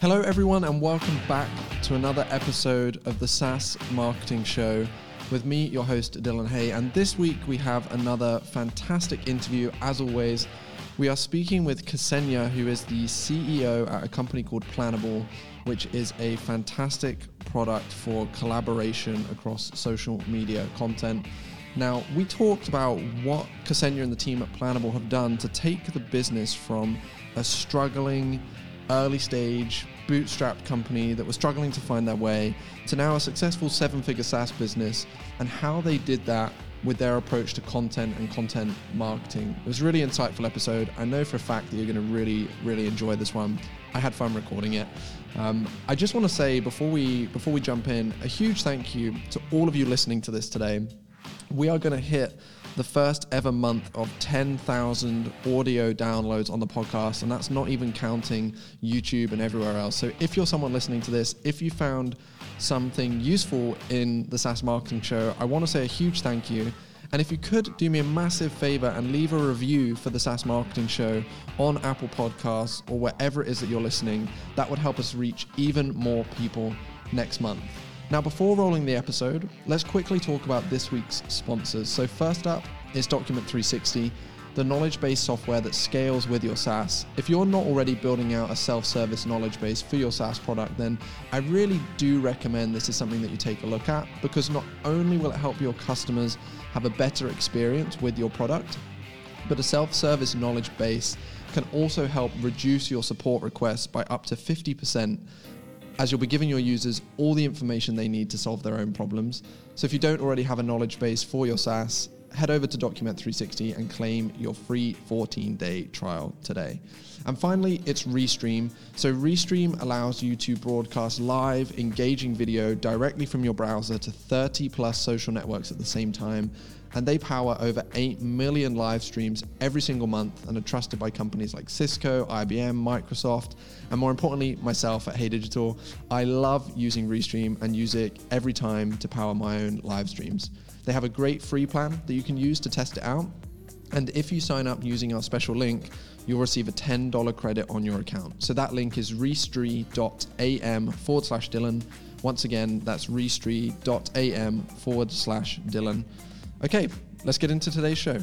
Hello, everyone, and welcome back to another episode of the SaaS Marketing Show with me, your host, Dylan Hay. And this week we have another fantastic interview. As always, we are speaking with Xenia, who is the CEO at a company called Planable, which is a fantastic product for collaboration across social media content. Now, we talked about what Xenia and the team at Planable have done to take the business from a struggling, early stage, bootstrapped company that was struggling to find their way to now a successful seven figure SaaS business and how they did that with their approach to content and content marketing. It was a really insightful episode. I know for a fact that you're going to really, really enjoy this one. I had fun recording it. Um, I just want to say before we before we jump in, a huge thank you to all of you listening to this today. We are going to hit the first ever month of 10,000 audio downloads on the podcast, and that's not even counting YouTube and everywhere else. So, if you're someone listening to this, if you found something useful in the SaaS Marketing Show, I want to say a huge thank you. And if you could do me a massive favor and leave a review for the SaaS Marketing Show on Apple Podcasts or wherever it is that you're listening, that would help us reach even more people next month. Now, before rolling the episode, let's quickly talk about this week's sponsors. So, first up is Document 360, the knowledge base software that scales with your SaaS. If you're not already building out a self service knowledge base for your SaaS product, then I really do recommend this is something that you take a look at because not only will it help your customers have a better experience with your product, but a self service knowledge base can also help reduce your support requests by up to 50% as you'll be giving your users all the information they need to solve their own problems. So if you don't already have a knowledge base for your SaaS, head over to Document 360 and claim your free 14 day trial today. And finally, it's Restream. So, Restream allows you to broadcast live, engaging video directly from your browser to 30 plus social networks at the same time and they power over 8 million live streams every single month and are trusted by companies like Cisco, IBM, Microsoft, and more importantly, myself at Hey Digital. I love using Restream and use it every time to power my own live streams. They have a great free plan that you can use to test it out. And if you sign up using our special link, you'll receive a $10 credit on your account. So that link is restream.am forward slash Dylan. Once again, that's restream.am forward slash Dylan. Okay, let's get into today's show.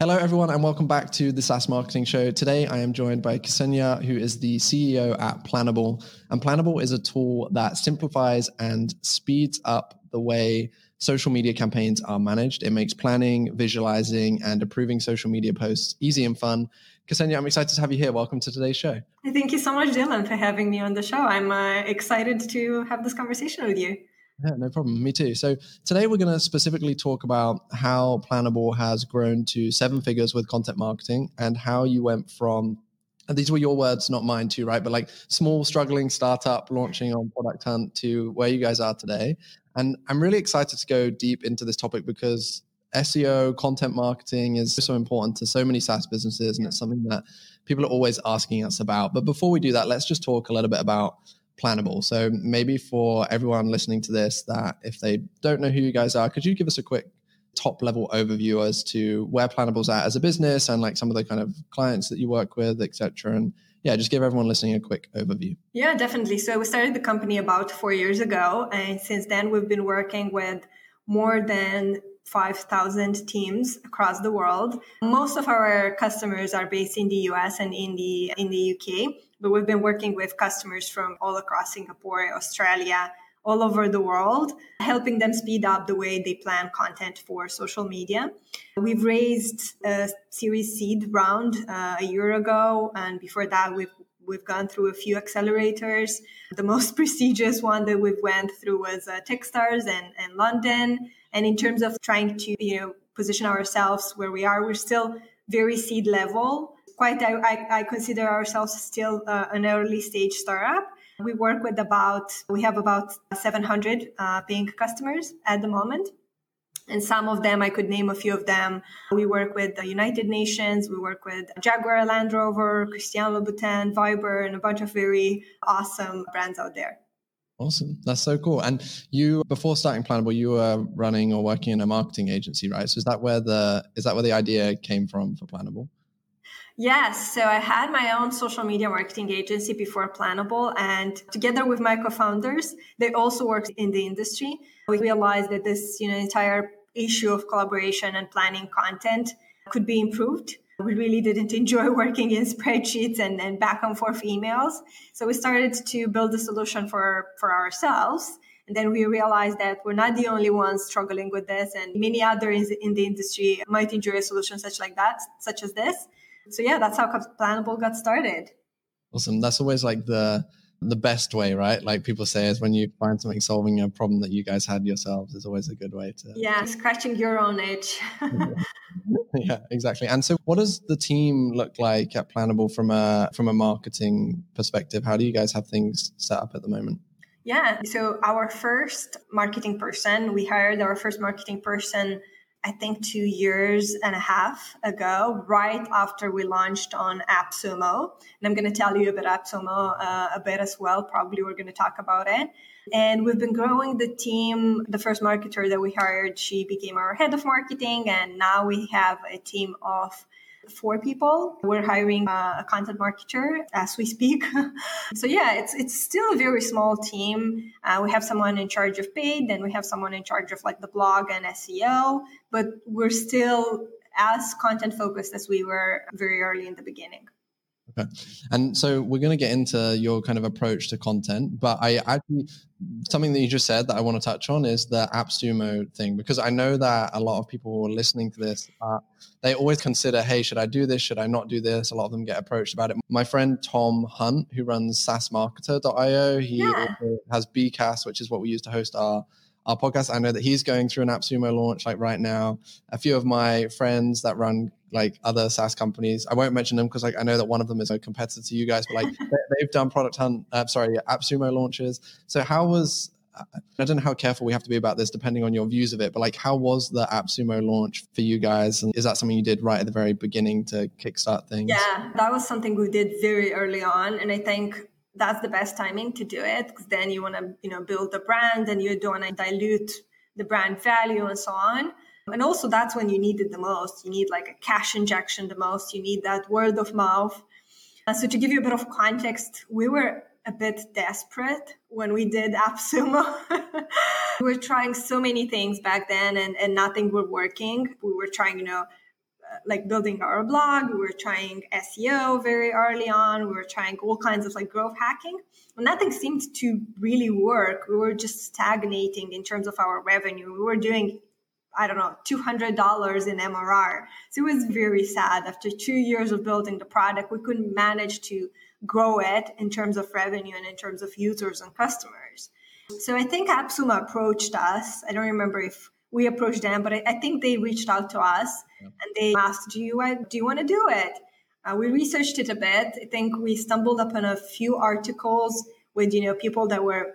Hello, everyone, and welcome back to the SaaS Marketing Show. Today, I am joined by Xenia, who is the CEO at Planable. And Planable is a tool that simplifies and speeds up the way social media campaigns are managed. It makes planning, visualizing, and approving social media posts easy and fun. Xenia, I'm excited to have you here. Welcome to today's show. Thank you so much, Dylan, for having me on the show. I'm uh, excited to have this conversation with you. Yeah, no problem. Me too. So today we're going to specifically talk about how Planable has grown to seven figures with content marketing and how you went from and these were your words, not mine too, right? But like small, struggling startup launching on Product Hunt to where you guys are today. And I'm really excited to go deep into this topic because SEO, content marketing is so important to so many SaaS businesses. And it's something that people are always asking us about. But before we do that, let's just talk a little bit about Planable. So maybe for everyone listening to this, that if they don't know who you guys are, could you give us a quick top level overview as to where Planable's at as a business and like some of the kind of clients that you work with, etc. And yeah, just give everyone listening a quick overview. Yeah, definitely. So we started the company about four years ago, and since then we've been working with more than 5,000 teams across the world. Most of our customers are based in the US and in the in the UK, but we've been working with customers from all across Singapore, Australia, all over the world, helping them speed up the way they plan content for social media. We've raised a Series Seed round uh, a year ago, and before that, we've we've gone through a few accelerators. The most prestigious one that we've went through was uh, Techstars and, and London. And in terms of trying to you know position ourselves where we are, we're still very seed level. Quite, I, I consider ourselves still uh, an early stage startup. We work with about, we have about 700 uh, paying customers at the moment. And some of them, I could name a few of them. We work with the United Nations, we work with Jaguar Land Rover, Christian Louboutin, Viber, and a bunch of very awesome brands out there. Awesome. That's so cool. And you before starting Planable, you were running or working in a marketing agency, right? So is that where the is that where the idea came from for Planable? Yes. So I had my own social media marketing agency before Planable. And together with my co-founders, they also worked in the industry. We realized that this, you know, entire issue of collaboration and planning content could be improved. We really didn't enjoy working in spreadsheets and, and back and forth emails. So we started to build a solution for, for ourselves. And then we realized that we're not the only ones struggling with this, and many others in the industry might enjoy a solution such like that, such as this so yeah, that's how Planable got started. Awesome. That's always like the the best way, right? Like people say is when you find something solving a problem that you guys had yourselves is always a good way to Yeah, scratching your own itch. yeah, exactly. And so what does the team look like at Planable from a from a marketing perspective? How do you guys have things set up at the moment? Yeah. So our first marketing person, we hired our first marketing person I think two years and a half ago, right after we launched on AppSumo. And I'm going to tell you about AppSumo uh, a bit as well. Probably we're going to talk about it. And we've been growing the team. The first marketer that we hired, she became our head of marketing. And now we have a team of four people. We're hiring a content marketer as we speak. so yeah, it's it's still a very small team. Uh, we have someone in charge of paid, then we have someone in charge of like the blog and SEO, but we're still as content focused as we were very early in the beginning. Okay. And so we're going to get into your kind of approach to content, but I actually, something that you just said that I want to touch on is the AppSumo thing, because I know that a lot of people who are listening to this, uh, they always consider, hey, should I do this? Should I not do this? A lot of them get approached about it. My friend Tom Hunt, who runs SaaSmarketer.io, he yeah. has Bcast, which is what we use to host our our podcast. I know that he's going through an AppSumo launch like right now. A few of my friends that run like other SaaS companies. I won't mention them because like I know that one of them is a competitor to you guys, but like they've done product hunt, uh, sorry, AppSumo launches. So how was I don't know how careful we have to be about this depending on your views of it, but like how was the AppSumo launch for you guys? And is that something you did right at the very beginning to kickstart things? Yeah, that was something we did very early on. And I think that's the best timing to do it because then you want to, you know, build the brand and you don't want to dilute the brand value and so on. And also, that's when you need it the most. You need like a cash injection the most. You need that word of mouth. Uh, so, to give you a bit of context, we were a bit desperate when we did AppSumo. we were trying so many things back then, and, and nothing were working. We were trying, you know, like building our blog. We were trying SEO very early on. We were trying all kinds of like growth hacking. And nothing seemed to really work. We were just stagnating in terms of our revenue. We were doing I don't know, $200 in MRR. So it was very sad. After two years of building the product, we couldn't manage to grow it in terms of revenue and in terms of users and customers. So I think AppSumo approached us. I don't remember if we approached them, but I, I think they reached out to us and they asked, "Do you do you want to do it?" Uh, we researched it a bit. I think we stumbled upon a few articles with you know people that were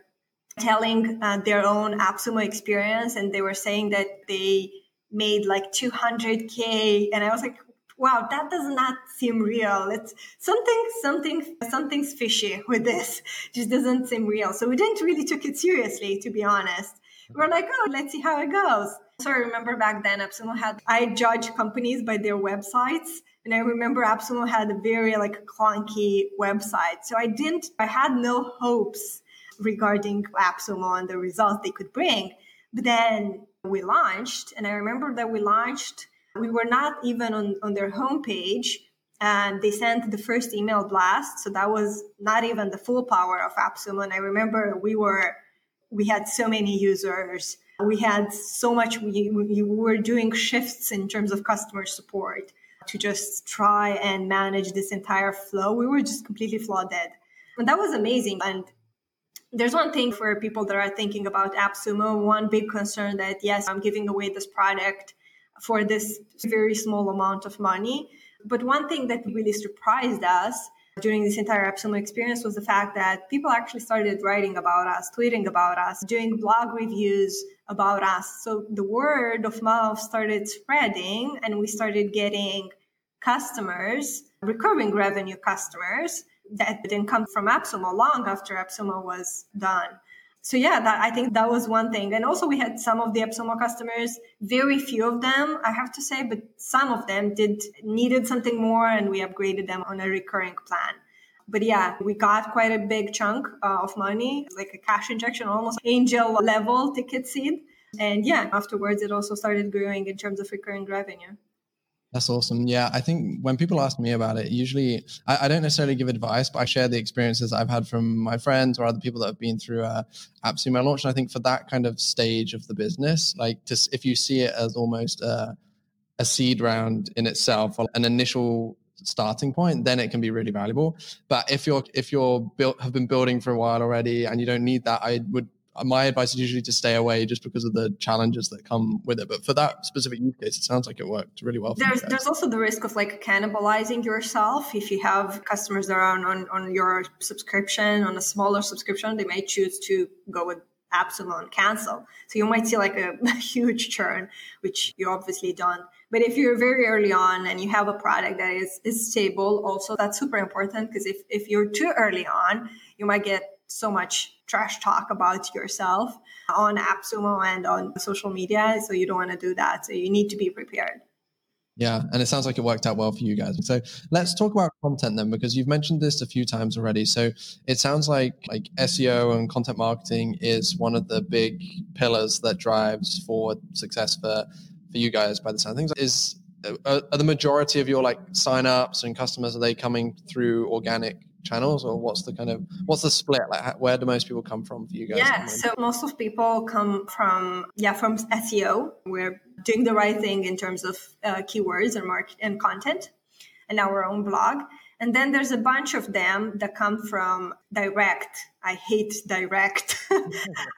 telling uh, their own AppSumo experience, and they were saying that they made like 200k, and I was like, wow, that does not seem real. It's something, something, something's fishy with this. It just doesn't seem real. So we didn't really took it seriously, to be honest. We we're like, oh, let's see how it goes. So I remember back then AppSumo had, I judge companies by their websites. And I remember AppSumo had a very like clunky website. So I didn't, I had no hopes regarding AppSumo and the results they could bring. But then we launched, and I remember that we launched, we were not even on, on their homepage, and they sent the first email blast. So that was not even the full power of AppSumo. And I remember we were, we had so many users. We had so much, we, we were doing shifts in terms of customer support to just try and manage this entire flow. We were just completely flooded. And that was amazing. And there's one thing for people that are thinking about AppSumo. One big concern that yes, I'm giving away this product for this very small amount of money. But one thing that really surprised us during this entire AppSumo experience was the fact that people actually started writing about us, tweeting about us, doing blog reviews about us. So the word of mouth started spreading and we started getting customers, recurring revenue customers that didn't come from AppSumo long after AppSumo was done. So yeah, that, I think that was one thing. And also we had some of the AppSumo customers, very few of them, I have to say, but some of them did needed something more and we upgraded them on a recurring plan. But yeah, we got quite a big chunk uh, of money, like a cash injection, almost angel level ticket seed. And yeah, afterwards it also started growing in terms of recurring revenue. That's awesome. Yeah, I think when people ask me about it, usually I, I, don't necessarily give advice, but I share the experiences I've had from my friends or other people that have been through uh, AppSumo launch. And I think for that kind of stage of the business, like just if you see it as almost a, a seed round in itself, an initial starting point, then it can be really valuable. But if you're if you're built have been building for a while already and you don't need that, I would my advice is usually to stay away just because of the challenges that come with it. But for that specific use case, it sounds like it worked really well. there's there's also the risk of like cannibalizing yourself. If you have customers that are on, on, your subscription, on a smaller subscription, they may choose to go with and cancel. So you might see like a, a huge churn, which you obviously don't. But if you're very early on and you have a product that is, is stable, also that's super important because if, if you're too early on, you might get so much trash talk about yourself on AppSumo and on social media. So you don't want to do that. So you need to be prepared. Yeah, and it sounds like it worked out well for you guys. So let's talk about content then, because you've mentioned this a few times already. So it sounds like like SEO and content marketing is one of the big pillars that drives forward success for for you guys. By the sound of things, is are, are the majority of your like signups and customers are they coming through organic channels or what's the kind of what's the split? Like where do most people come from for you guys yeah so most of people come from yeah from seo we're doing the right thing in terms of uh, keywords and market and content and our own blog. And then there's a bunch of them that come from direct. I hate direct.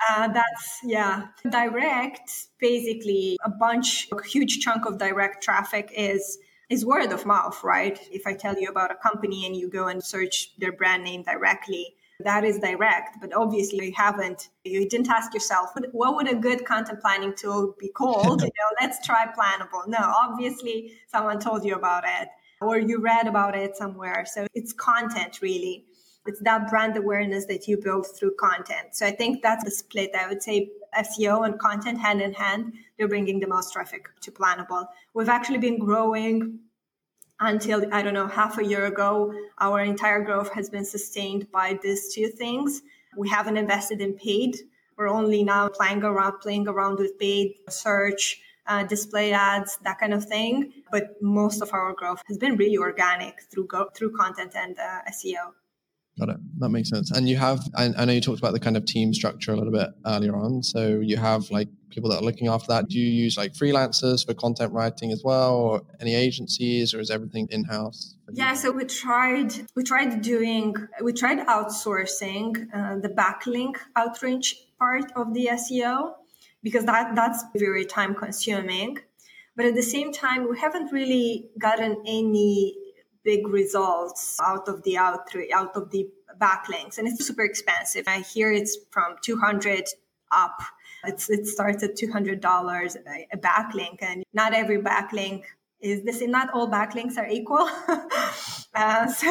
Uh, that's yeah. Direct basically a bunch a huge chunk of direct traffic is is word of mouth, right? If I tell you about a company and you go and search their brand name directly, that is direct. But obviously, you haven't, you didn't ask yourself, what would a good content planning tool be called? you know, let's try Planable. No, obviously, someone told you about it or you read about it somewhere. So it's content, really. It's that brand awareness that you build through content. So I think that's the split. I would say SEO and content hand in hand, they're bringing the most traffic to Planable. We've actually been growing until, I don't know, half a year ago. Our entire growth has been sustained by these two things. We haven't invested in paid. We're only now playing around, playing around with paid search, uh, display ads, that kind of thing. But most of our growth has been really organic through go- through content and uh, SEO. Got it. That makes sense. And you have, I, I, know you talked about the kind of team structure a little bit earlier on. So you have like people that are looking after that. Do you use like freelancers for content writing as well, or any agencies, or is everything in house? Yeah. So we tried, we tried doing, we tried outsourcing uh, the backlink outreach part of the SEO because that that's very time consuming. But at the same time, we haven't really gotten any big results out of the out out of the backlinks. And it's super expensive. I hear it's from 200 up. It's it starts at $200 a backlink. And not every backlink is the same. Not all backlinks are equal. Uh, so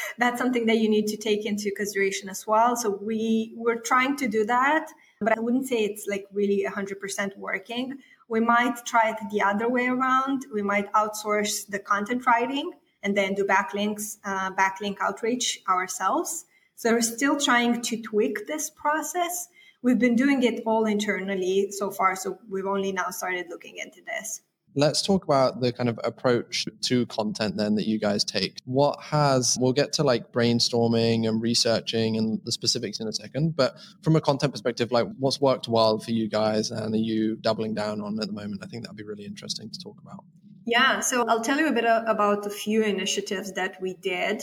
that's something that you need to take into consideration as well. So we we're trying to do that but i wouldn't say it's like really 100% working. We might try it the other way around. We might outsource the content writing and then do backlinks, uh, backlink outreach ourselves. So we're still trying to tweak this process. We've been doing it all internally so far, so we've only now started looking into this. Let's talk about the kind of approach to content then that you guys take. What has, we'll get to like brainstorming and researching and the specifics in a second, but from a content perspective, like what's worked well for you guys and are you doubling down on at the moment? I think that'd be really interesting to talk about. Yeah, so I'll tell you a bit about a few initiatives that we did.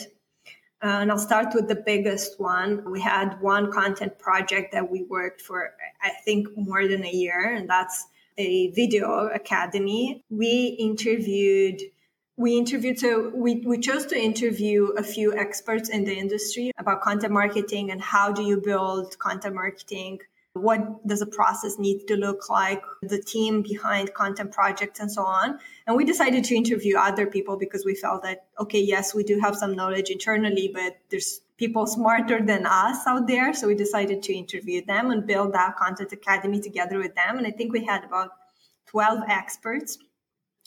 Uh, and I'll start with the biggest one. We had one content project that we worked for, I think, more than a year, and that's a video academy. We interviewed we interviewed so we, we chose to interview a few experts in the industry about content marketing and how do you build content marketing what does a process need to look like, the team behind content projects and so on. And we decided to interview other people because we felt that, okay, yes, we do have some knowledge internally, but there's people smarter than us out there. So we decided to interview them and build that content academy together with them. And I think we had about 12 experts.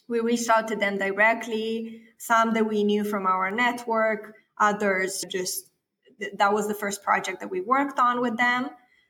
We reached out to them directly, some that we knew from our network, others just that was the first project that we worked on with them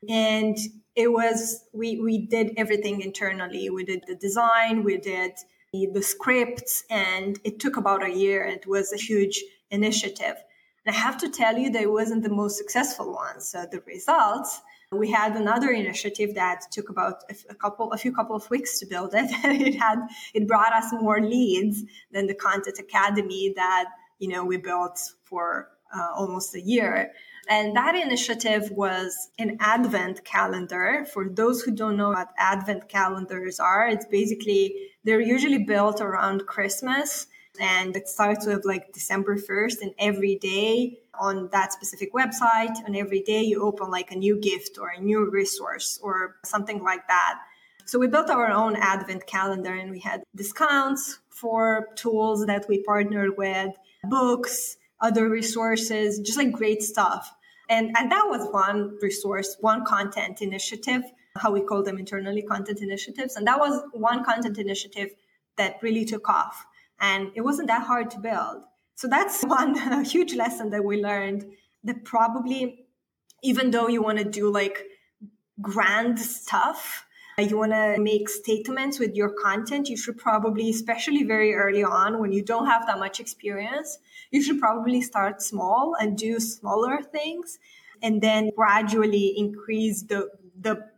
and it was we we did everything internally. We did the design we did the, the scripts and it took about a year. It was a huge initiative. And i have to tell you that it wasn't the most successful one. So the results we had another initiative that took about a, couple a few couple of weeks to build it. It had it brought us more leads than the content academy that you know we built for uh, almost a year and that initiative was an Advent calendar. For those who don't know what Advent calendars are, it's basically, they're usually built around Christmas and it starts with like December 1st and every day on that specific website and every day you open like a new gift or a new resource or something like that. So we built our own advent calendar and we had discounts for tools that we partnered with, books, other resources, just like great stuff. And, and that was one resource, one content initiative, how we call them internally content initiatives. And that was one content initiative that really took off. And it wasn't that hard to build. So that's one huge lesson that we learned that probably, even though you want to do like grand stuff, you want to make statements with your content, you should probably, especially very early on when you don't have that much experience, you should probably start small and do smaller things and then gradually increase the, the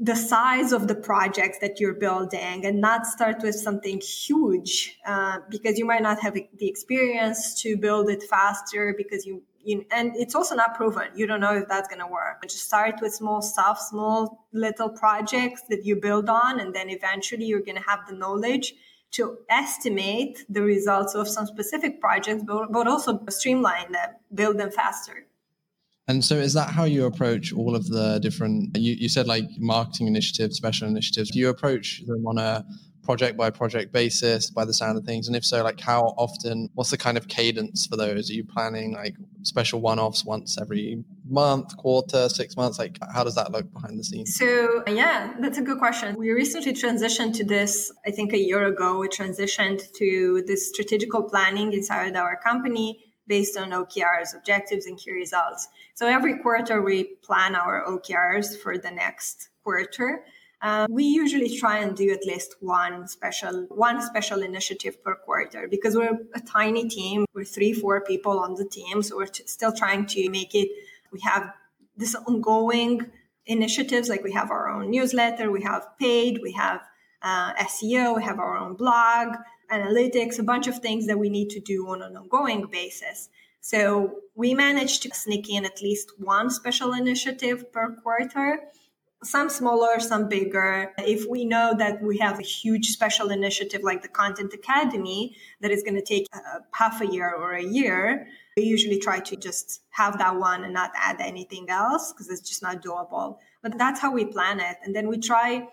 the size of the projects that you're building and not start with something huge uh, because you might not have the experience to build it faster because you you, and it's also not proven. You don't know if that's going to work. But just start with small stuff, small little projects that you build on, and then eventually you're going to have the knowledge to estimate the results of some specific projects, but, but also streamline them, build them faster. And so, is that how you approach all of the different? You, you said like marketing initiatives, special initiatives. Do you approach them on a project by project basis by the sound of things? And if so, like how often, what's the kind of cadence for those? Are you planning like special one offs once every month, quarter, six months? Like how does that look behind the scenes? So, yeah, that's a good question. We recently transitioned to this, I think a year ago, we transitioned to this strategical planning inside our company based on OKRs, objectives, and key results. So every quarter we plan our OKRs for the next quarter um, we usually try and do at least one special one special initiative per quarter because we're a tiny team. We're three, four people on the team, so we're t- still trying to make it. We have this ongoing initiatives like we have our own newsletter, we have paid, we have uh, SEO, we have our own blog, analytics, a bunch of things that we need to do on an ongoing basis. So we managed to sneak in at least one special initiative per quarter some smaller, some bigger. If we know that we have a huge special initiative like the Content Academy that is going to take uh, half a year or a year, we usually try to just have that one and not add anything else because it's just not doable. But that's how we plan it. And then we try,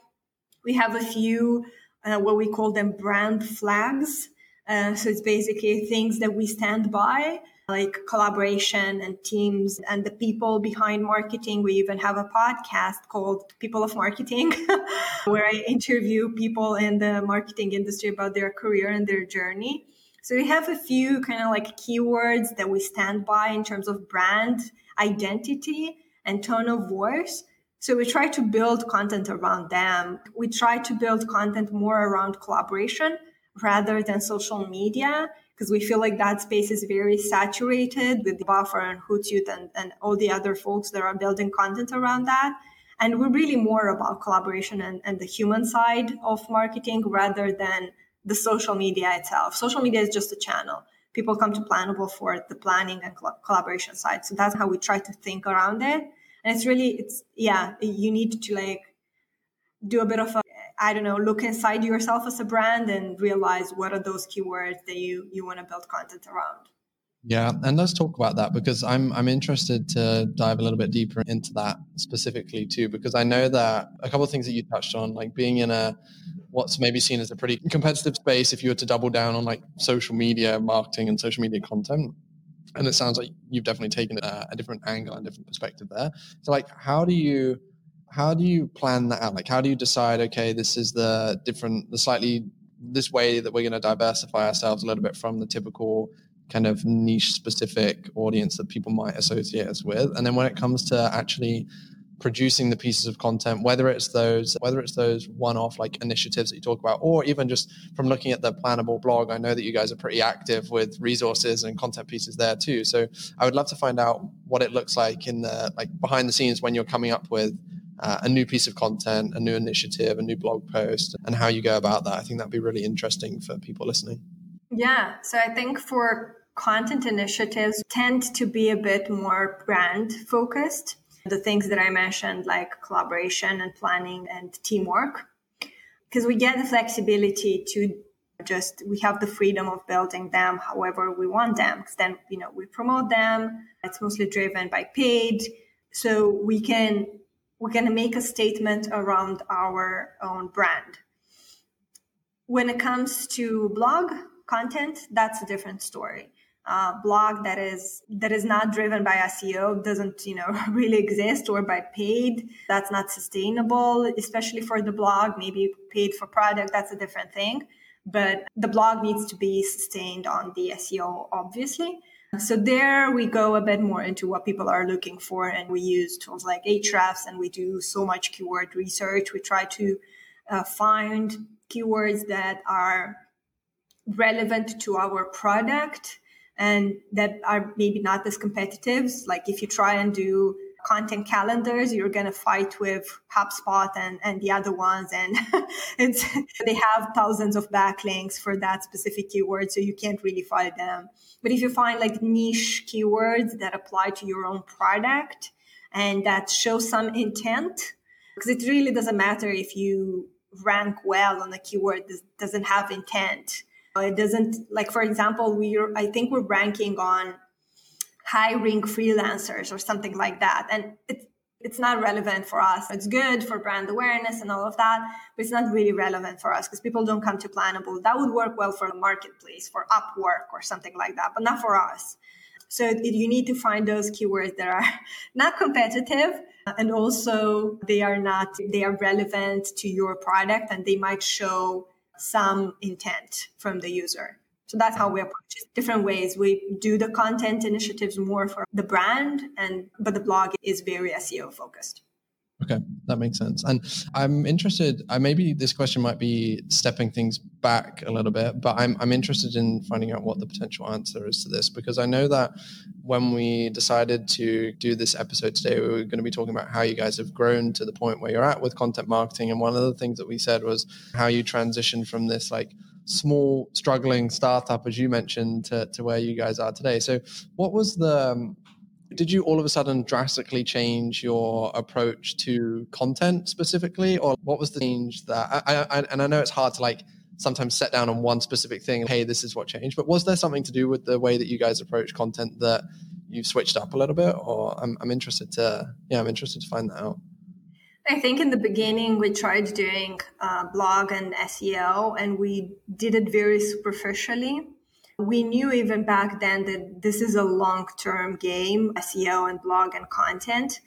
we have a few, uh, what we call them brand flags. Uh, so it's basically things that we stand by like collaboration and teams and the people behind marketing. We even have a podcast called People of Marketing, where I interview people in the marketing industry about their career and their journey. So we have a few kind of like keywords that we stand by in terms of brand identity and tone of voice. So we try to build content around them. We try to build content more around collaboration rather than social media because we feel like that space is very saturated with Buffer and Hootsuite and, and all the other folks that are building content around that. And we're really more about collaboration and, and the human side of marketing rather than the social media itself. Social media is just a channel. People come to Planable for the planning and collaboration side. So that's how we try to think around it. And it's really, it's, yeah, you need to like do a bit of a I don't know, look inside yourself as a brand and realize what are those keywords that you, you want to build content around. Yeah, and let's talk about that because I'm I'm interested to dive a little bit deeper into that specifically too because I know that a couple of things that you touched on like being in a what's maybe seen as a pretty competitive space if you were to double down on like social media marketing and social media content and it sounds like you've definitely taken a, uh, a different angle and different perspective there so like how do you how do you plan that out? Like how do you decide okay this is the different the slightly this way that we're going to diversify ourselves a little bit from the typical kind of niche specific audience that people might associate us with? And then when it comes to actually producing the pieces of content whether it's those whether it's those one-off like initiatives that you talk about or even just from looking at the Planable blog i know that you guys are pretty active with resources and content pieces there too. So i would love to find out what it looks like in the like behind the scenes when you're coming up with uh, a new piece of content a new initiative a new blog post and how you go about that. I think that'd be really interesting for people listening. Yeah so i think for content initiatives tend to be a bit more brand focused. The things that I mentioned, like collaboration and planning and teamwork, because we get the flexibility to just we have the freedom of building them however we want them because then you know we promote them. It's mostly driven by paid. So we can we're going to make a statement around our own brand. When it comes to blog content that's a different story. Uh, blog that is that is not driven by SEO doesn't you know really exist or by paid that's not sustainable especially for the blog maybe paid for product that's a different thing. But the blog needs to be sustained on the SEO obviously so there we go a bit more into what people are looking for and we use tools like Ahrefs and we do so much keyword research we try to uh, find keywords that are relevant to our product and that are maybe not as competitive. Like if you try and do content calendars, you're going to fight with HubSpot and, and the other ones. And it's, they have thousands of backlinks for that specific keyword. So you can't really fight them. But if you find like niche keywords that apply to your own product and that show some intent, because it really doesn't matter if you rank well on a keyword that doesn't have intent it doesn't like, for example, we I think we're ranking on hiring freelancers or something like that, and it's it's not relevant for us. It's good for brand awareness and all of that, but it's not really relevant for us because people don't come to Planable. That would work well for a marketplace, for Upwork or something like that, but not for us. So it, you need to find those keywords that are not competitive uh, and also they are not they are relevant to your product and they might show some intent from the user. So that's how mm-hmm. we approach it. Different ways. We do the content initiatives more for the brand and but the blog is very SEO focused. Okay, that makes sense. And I'm interested, I maybe this question might be stepping things back a little bit, but I'm, I'm interested in finding out what the potential answer is to this because I know that when we decided to do this episode today, we were going to be talking about how you guys have grown to the point where you're at with content marketing. And one of the things that we said was how you transitioned from this like small struggling startup as you mentioned to, to where you guys are today. So what was the um, did you all of a sudden drastically change your approach to content specifically or what was the change that I, I, and i know it's hard to like sometimes set down on one specific thing hey this is what changed but was there something to do with the way that you guys approach content that you've switched up a little bit or i'm, I'm interested to yeah i'm interested to find that out I think in the beginning we tried doing uh, blog and SEO, and we did it very superficially. We knew even back then that this is a long term game, SEO and blog and content.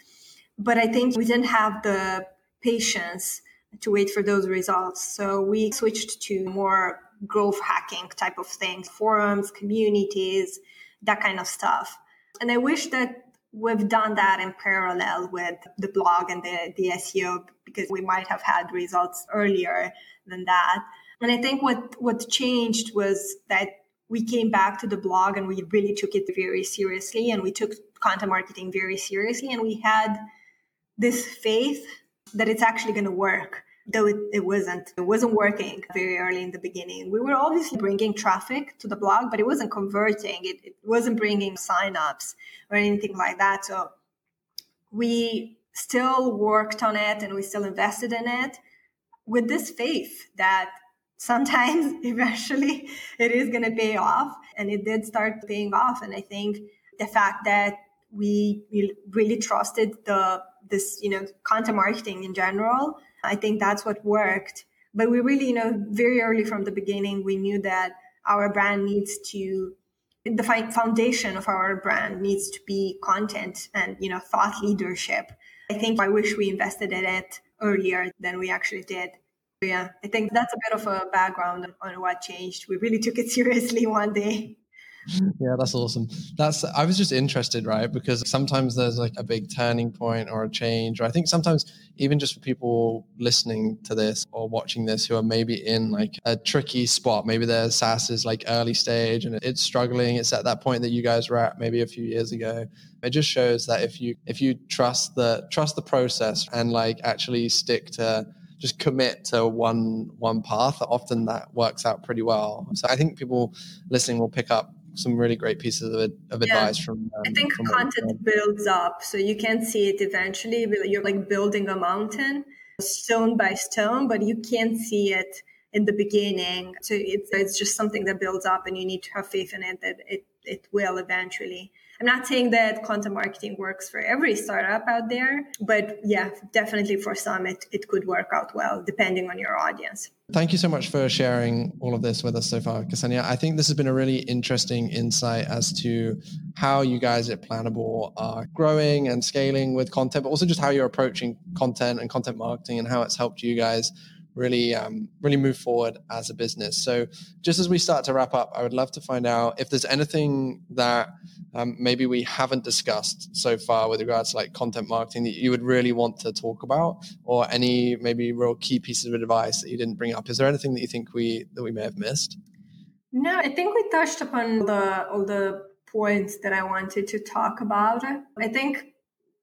But I think we didn't have the patience to wait for those results. So we switched to more growth hacking type of things, forums, communities, that kind of stuff. And I wish that we've done that in parallel with the blog and the, the SEO because we might have had results earlier than that. And I think what, what changed was that we came back to the blog and we really took it very seriously and we took content marketing very seriously and we had this faith that it's actually going to work though it, it wasn't it wasn't working very early in the beginning we were obviously bringing traffic to the blog but it wasn't converting it, it wasn't bringing signups or anything like that so we still worked on it and we still invested in it with this faith that sometimes eventually it is going to pay off. And it did start paying off. And I think the fact that we really trusted the this you know content marketing in general i think that's what worked. But we really you know very early from the beginning we knew that our brand needs to the foundation of our brand needs to be content and you know thought leadership. I think i wish we invested in it earlier than we actually did. Yeah i think that's a bit of a background on what changed. We really took it seriously one day yeah that's awesome. That's i was just interested right because sometimes there's like a big turning point or a change or i think sometimes even just for people listening to this or watching this who are maybe in like a tricky spot maybe their SaaS is like early stage and it's struggling it's at that point that you guys were at maybe a few years ago it just shows that if you if you trust the trust the process and like actually stick to just commit to one one path often that works out pretty well. So i think people listening will pick up some really great pieces of, of advice yeah. from. Um, I think from content builds up, so you can see it eventually. You're like building a mountain, stone by stone, but you can't see it in the beginning. So it's it's just something that builds up, and you need to have faith in it that it it will eventually. I'm not saying that content marketing works for every startup out there, but yeah, definitely for some, it, it could work out well depending on your audience. Thank you so much for sharing all of this with us so far, Xenia. I think this has been a really interesting insight as to how you guys at Planable are growing and scaling with content, but also just how you're approaching content and content marketing and how it's helped you guys really um, really move forward as a business. So just as we start to wrap up, I would love to find out if there's anything that um, maybe we haven't discussed so far with regards to like content marketing that you would really want to talk about, or any maybe real key pieces of advice that you didn't bring up. Is there anything that you think we that we may have missed? No, I think we touched upon the all the points that I wanted to talk about. I think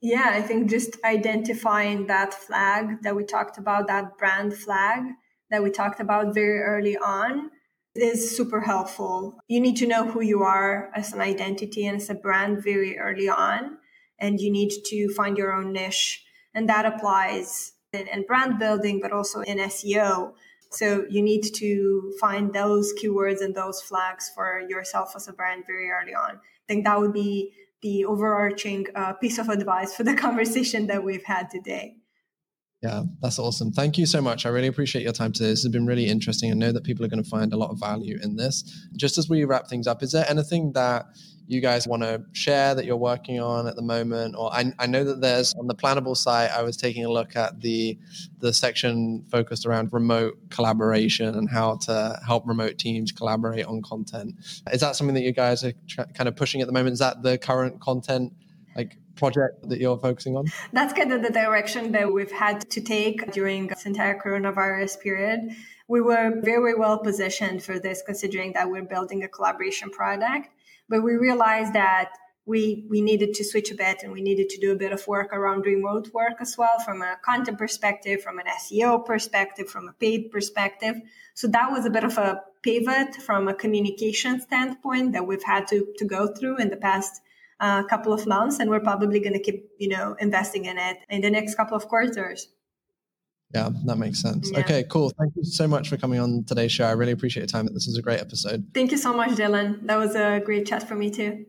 yeah, I think just identifying that flag that we talked about, that brand flag that we talked about very early on is super helpful. You need to know who you are as an identity and as a brand very early on, and you need to find your own niche. And that applies in, in brand building, but also in SEO. So you need to find those keywords and those flags for yourself as a brand very early on. I think that would be the overarching uh, piece of advice for the conversation that we've had today. Yeah, that's awesome. Thank you so much. I really appreciate your time today. This has been really interesting. I know that people are going to find a lot of value in this. Just as we wrap things up, is there anything that you guys want to share that you're working on at the moment? Or I, I know that there's on the Planable site, I was taking a look at the the section focused around remote collaboration and how to help remote teams collaborate on content. Is that something that you guys are tr- kind of pushing at the moment? Is that the current content like project that you're focusing on? That's kind of the direction that we've had to take during this entire coronavirus period. We were very well positioned for this, considering that we're building a collaboration product. But we realized that we we needed to switch a bit and we needed to do a bit of work around remote work as well from a content perspective from an seo perspective from a paid perspective so that was a bit of a pivot from a communication standpoint that we've had to, to go through in the past uh, couple of months and we're probably going to keep you know investing in it in the next couple of quarters yeah, that makes sense. Yeah. Okay, cool. Thank you so much for coming on today's show. I really appreciate your time. This was a great episode. Thank you so much, Dylan. That was a great chat for me too.